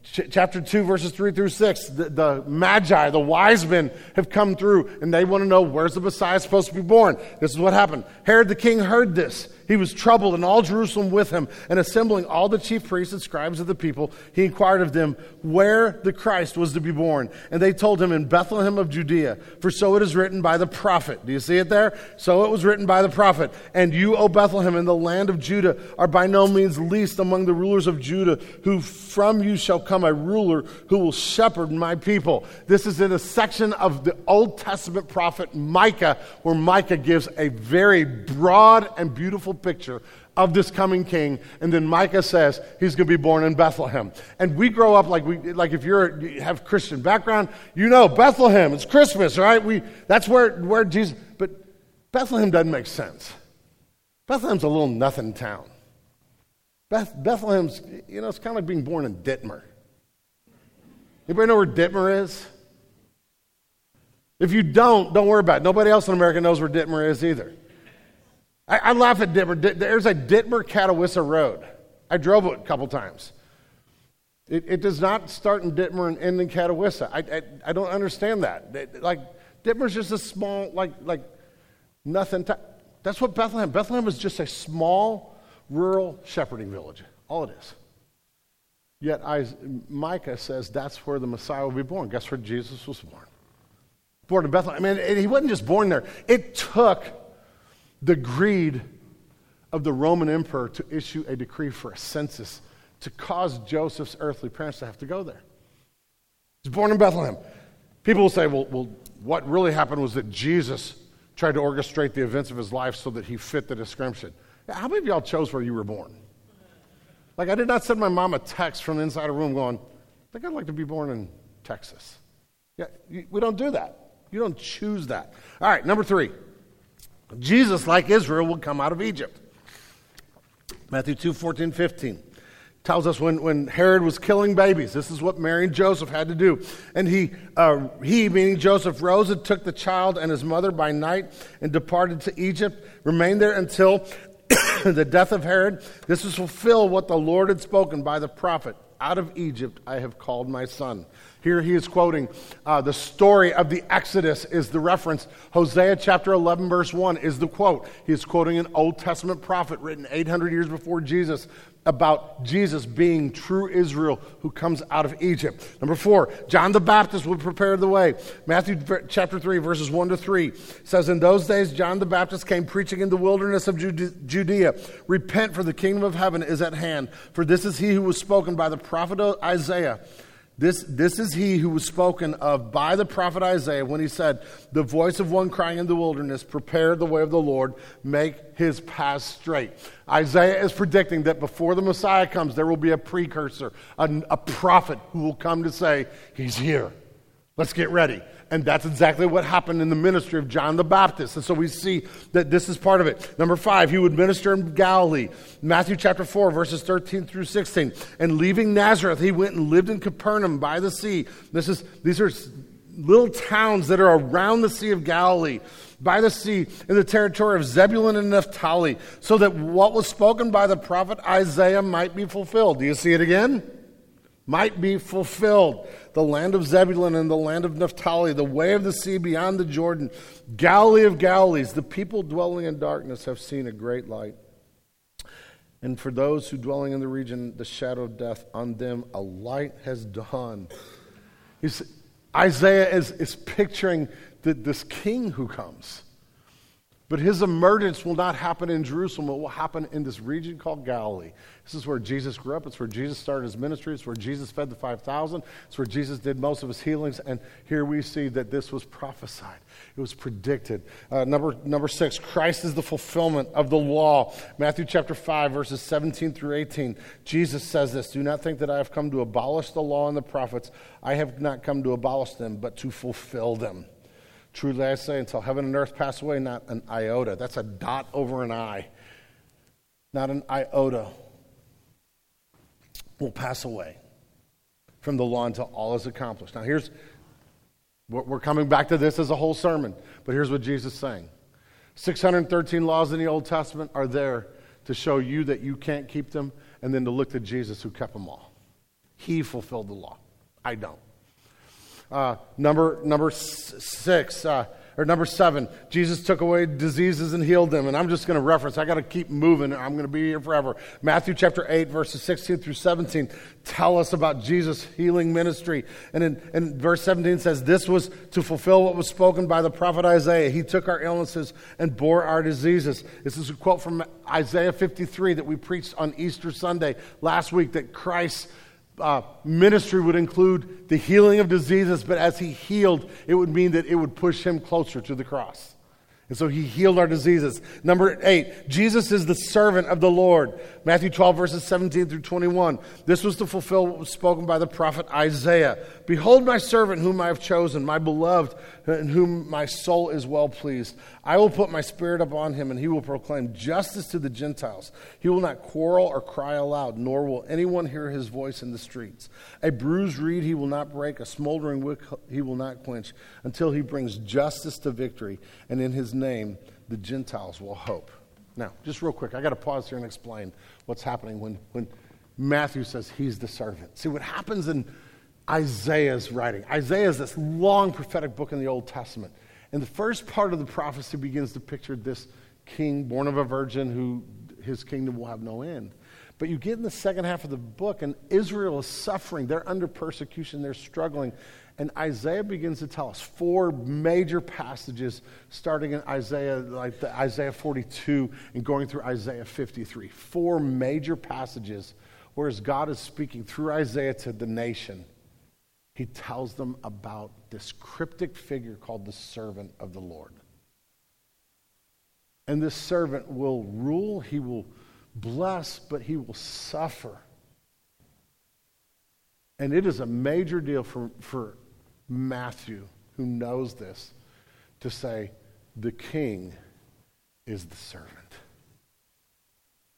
ch- chapter 2, verses 3 through 6, the, the Magi, the wise men, have come through and they want to know where's the Messiah supposed to be born. This is what happened. Herod the king heard this he was troubled, and all Jerusalem with him. And assembling all the chief priests and scribes of the people, he inquired of them where the Christ was to be born. And they told him, In Bethlehem of Judea, for so it is written by the prophet. Do you see it there? So it was written by the prophet. And you, O Bethlehem, in the land of Judah, are by no means least among the rulers of Judah, who from you shall come a ruler who will shepherd my people. This is in a section of the Old Testament prophet Micah, where Micah gives a very broad and beautiful picture of this coming king. And then Micah says he's going to be born in Bethlehem. And we grow up like we, like if you're, you have Christian background, you know Bethlehem, it's Christmas, right? We, that's where, where Jesus, but Bethlehem doesn't make sense. Bethlehem's a little nothing town. Beth, Bethlehem's, you know, it's kind of like being born in Dittmer. Anybody know where Dittmer is? If you don't, don't worry about it. Nobody else in America knows where Dittmer is either. I, I laugh at Dittmer. There's a Dittmer Catawissa Road. I drove it a couple times. It, it, does not start in Dittmer and end in Catawissa. I, I, I don't understand that. Like, Dittmer's just a small, like, like nothing. That's what Bethlehem. Bethlehem is just a small, rural shepherding village. All it is. Yet I, Micah says that's where the Messiah will be born. Guess where Jesus was born? Born in Bethlehem. I mean, he wasn't just born there. It took the greed of the Roman emperor to issue a decree for a census to cause Joseph's earthly parents to have to go there. He's born in Bethlehem. People will say, well, well, what really happened was that Jesus tried to orchestrate the events of his life so that he fit the description. How many of y'all chose where you were born? Like, I did not send my mom a text from inside a room going, I think I'd like to be born in Texas. Yeah, we don't do that. You don't choose that. All right, number three. Jesus, like Israel, will come out of Egypt. Matthew 2 14, 15 tells us when, when Herod was killing babies, this is what Mary and Joseph had to do. And he, uh, he, meaning Joseph, rose and took the child and his mother by night and departed to Egypt, remained there until [COUGHS] the death of Herod. This is fulfill what the Lord had spoken by the prophet. Out of Egypt I have called my son. Here he is quoting uh, the story of the Exodus, is the reference. Hosea chapter 11, verse 1 is the quote. He is quoting an Old Testament prophet written 800 years before Jesus about Jesus being true Israel who comes out of Egypt. Number four, John the Baptist will prepare the way. Matthew chapter 3, verses 1 to 3 says, In those days, John the Baptist came preaching in the wilderness of Judea Repent, for the kingdom of heaven is at hand. For this is he who was spoken by the prophet Isaiah. This, this is he who was spoken of by the prophet Isaiah when he said, The voice of one crying in the wilderness, prepare the way of the Lord, make his path straight. Isaiah is predicting that before the Messiah comes, there will be a precursor, a, a prophet who will come to say, He's here. Let's get ready. And that's exactly what happened in the ministry of John the Baptist. And so we see that this is part of it. Number five, he would minister in Galilee. Matthew chapter 4, verses 13 through 16. And leaving Nazareth, he went and lived in Capernaum by the sea. This is, these are little towns that are around the Sea of Galilee, by the sea, in the territory of Zebulun and Naphtali, so that what was spoken by the prophet Isaiah might be fulfilled. Do you see it again? Might be fulfilled the land of Zebulun and the land of Naphtali, the way of the sea beyond the Jordan, Galilee of Galilees. The people dwelling in darkness have seen a great light. And for those who dwelling in the region, the shadow of death, on them a light has dawned. He's, Isaiah is, is picturing the, this king who comes. But his emergence will not happen in Jerusalem. It will happen in this region called Galilee. This is where Jesus grew up. It's where Jesus started his ministry. It's where Jesus fed the 5,000. It's where Jesus did most of his healings. And here we see that this was prophesied. It was predicted. Uh, number, number six, Christ is the fulfillment of the law. Matthew chapter 5, verses 17 through 18. Jesus says this Do not think that I have come to abolish the law and the prophets. I have not come to abolish them, but to fulfill them. Truly I say, until heaven and earth pass away, not an iota. That's a dot over an I. Not an iota will pass away from the law until all is accomplished. Now, here's, we're coming back to this as a whole sermon, but here's what Jesus is saying 613 laws in the Old Testament are there to show you that you can't keep them, and then to look to Jesus who kept them all. He fulfilled the law. I don't. Uh, number, number six, uh, or number seven, Jesus took away diseases and healed them. And I'm just going to reference, I got to keep moving. I'm going to be here forever. Matthew chapter 8, verses 16 through 17 tell us about Jesus' healing ministry. And in, in verse 17 says, This was to fulfill what was spoken by the prophet Isaiah. He took our illnesses and bore our diseases. This is a quote from Isaiah 53 that we preached on Easter Sunday last week that Christ uh, ministry would include the healing of diseases, but as he healed, it would mean that it would push him closer to the cross. And so he healed our diseases. Number eight, Jesus is the servant of the Lord. Matthew 12, verses 17 through 21. This was to fulfill what was spoken by the prophet Isaiah. Behold my servant whom I have chosen, my beloved, in whom my soul is well pleased. I will put my spirit upon him, and he will proclaim justice to the Gentiles. He will not quarrel or cry aloud, nor will anyone hear his voice in the streets. A bruised reed he will not break, a smoldering wick he will not quench, until he brings justice to victory, and in his name the Gentiles will hope. Now, just real quick, I got to pause here and explain what's happening when, when Matthew says he's the servant. See, what happens in Isaiah's writing, Isaiah is this long prophetic book in the Old Testament. And the first part of the prophecy begins to picture this king born of a virgin who his kingdom will have no end. But you get in the second half of the book, and Israel is suffering. They're under persecution, they're struggling. And Isaiah begins to tell us four major passages, starting in Isaiah, like the Isaiah 42 and going through Isaiah 53. Four major passages, whereas God is speaking through Isaiah to the nation. He tells them about this cryptic figure called the servant of the Lord. And this servant will rule, he will bless, but he will suffer. And it is a major deal for, for Matthew, who knows this, to say, the king is the servant.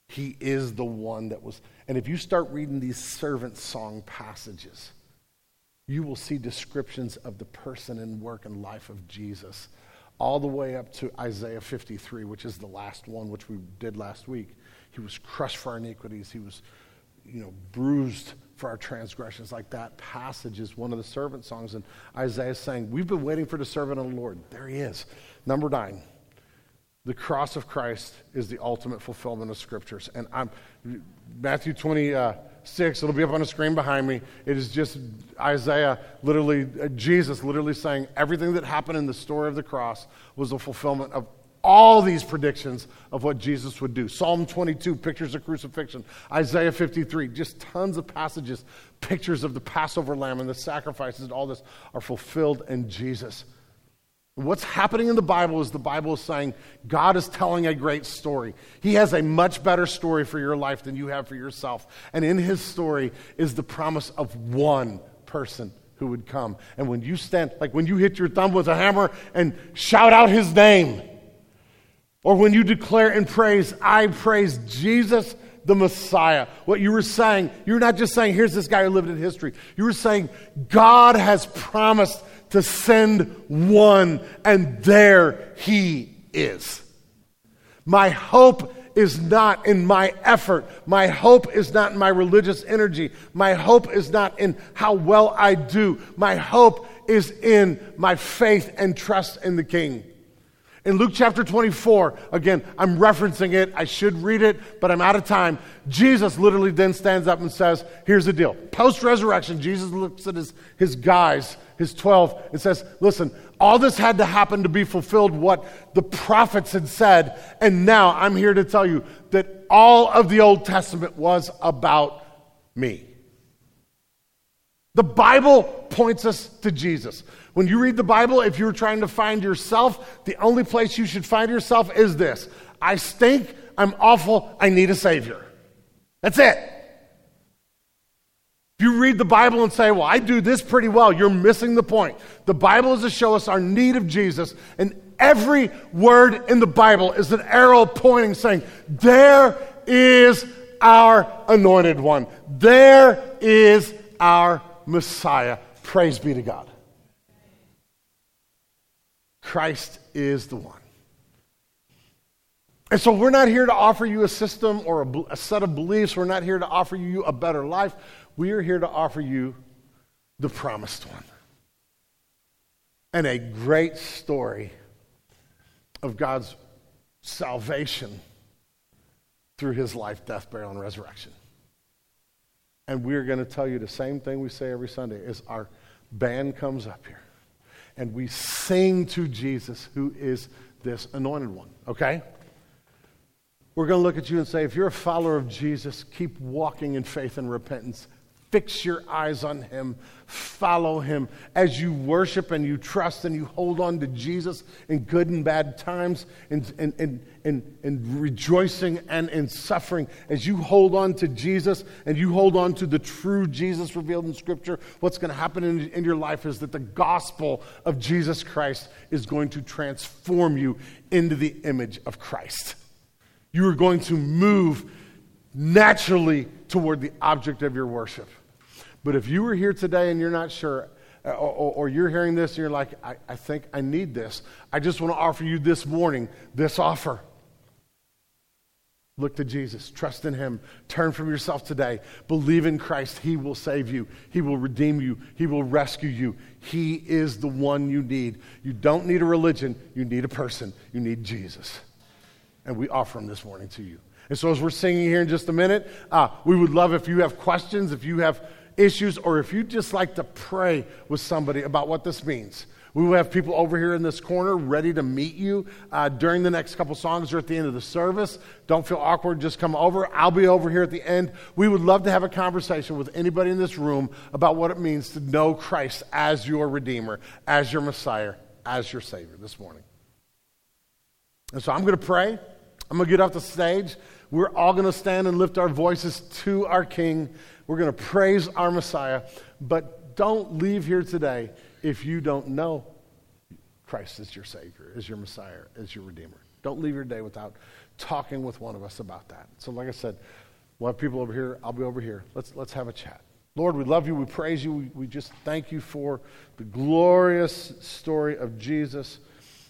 He is the one that was. And if you start reading these servant song passages, you will see descriptions of the person and work and life of Jesus, all the way up to Isaiah 53, which is the last one, which we did last week. He was crushed for our iniquities. He was, you know, bruised for our transgressions. Like that passage is one of the servant songs. And Isaiah is saying, We've been waiting for the servant of the Lord. There he is. Number nine. The cross of Christ is the ultimate fulfillment of scriptures. And I'm Matthew 26, it'll be up on the screen behind me. It is just Isaiah, literally, uh, Jesus literally saying everything that happened in the story of the cross was a fulfillment of all these predictions of what Jesus would do. Psalm 22, pictures of crucifixion. Isaiah 53, just tons of passages, pictures of the Passover lamb and the sacrifices and all this are fulfilled in Jesus. What's happening in the Bible is the Bible is saying God is telling a great story. He has a much better story for your life than you have for yourself. And in his story is the promise of one person who would come. And when you stand, like when you hit your thumb with a hammer and shout out his name, or when you declare and praise, I praise Jesus the Messiah. What you were saying, you're not just saying, here's this guy who lived in history. You were saying, God has promised to send one, and there he is. My hope is not in my effort. My hope is not in my religious energy. My hope is not in how well I do. My hope is in my faith and trust in the King. In Luke chapter 24, again, I'm referencing it. I should read it, but I'm out of time. Jesus literally then stands up and says, Here's the deal. Post resurrection, Jesus looks at his, his guys, his 12, and says, Listen, all this had to happen to be fulfilled what the prophets had said. And now I'm here to tell you that all of the Old Testament was about me. The Bible points us to Jesus. When you read the Bible, if you're trying to find yourself, the only place you should find yourself is this I stink, I'm awful, I need a Savior. That's it. If you read the Bible and say, Well, I do this pretty well, you're missing the point. The Bible is to show us our need of Jesus, and every word in the Bible is an arrow pointing, saying, There is our anointed one. There is our Messiah. Praise be to God. Christ is the one. And so we're not here to offer you a system or a, a, set of beliefs. We're not here to offer you a better life. We are here to offer you the promised one. And a great story of God's salvation through his life, death, burial, and resurrection. And we're going to tell you the same thing we say every Sunday is our band comes up here and we sing to Jesus who is this anointed one, okay? We're going to look at you and say, if you're a follower of Jesus, keep walking in faith and repentance. Fix your eyes on him. Follow him. As you worship and you trust and you hold on to Jesus in good and bad times, in, in, in, in, in rejoicing and in suffering, as you hold on to Jesus and you hold on to the true Jesus revealed in Scripture, what's going to happen in, in your life is that the gospel of Jesus Christ is going to transform you into the image of Christ. You are going to move naturally toward the object of your worship. But if you were here today and you're not sure, uh, or, or, you're hearing this and you're like, I, I think I need this, I just want to offer you this morning this offer. Look to Jesus. Trust in Him. Turn from yourself today. Believe in Christ. He will save you. He will redeem you. He will rescue you. He is the one you need. You don't need a religion. You need a person. You need Jesus. And we offer Him this morning to you. And so, as we're singing here in just a minute, uh, we would love if you have questions, if you have issues, or if you just like to pray with somebody about what this means. We will have people over here in this corner ready to meet you uh, during the next couple songs or at the end of the service. Don't feel awkward, just come over. I'll be over here at the end. We would love to have a conversation with anybody in this room about what it means to know Christ as your Redeemer, as your Messiah, as your Savior this morning. And so I'm going to pray. I'm going to get off the stage. We're all going to stand and lift our voices to our King. We're going to praise our Messiah, but don't leave here today if you don't know Christ as your Savior, as your Messiah, as your Redeemer. Don't leave your day without talking with one of us about that. So, like I said, we'll have people over here. I'll be over here. Let's, let's have a chat. Lord, we love you. We praise you. We, we just thank you for the glorious story of Jesus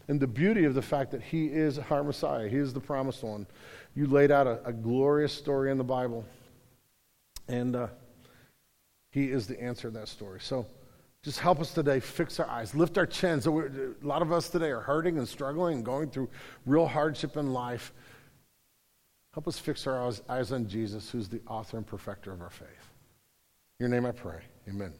and the beauty of the fact that he is our Messiah. He is the promised one. You laid out a, a glorious story in the Bible. And uh, He is the answer to that story. So just help us today fix our eyes, lift our chins. So a lot of us today are hurting and struggling and going through real hardship in life. Help us fix our eyes on Jesus, who's the author and perfecter of our faith. In your name I pray. Amen.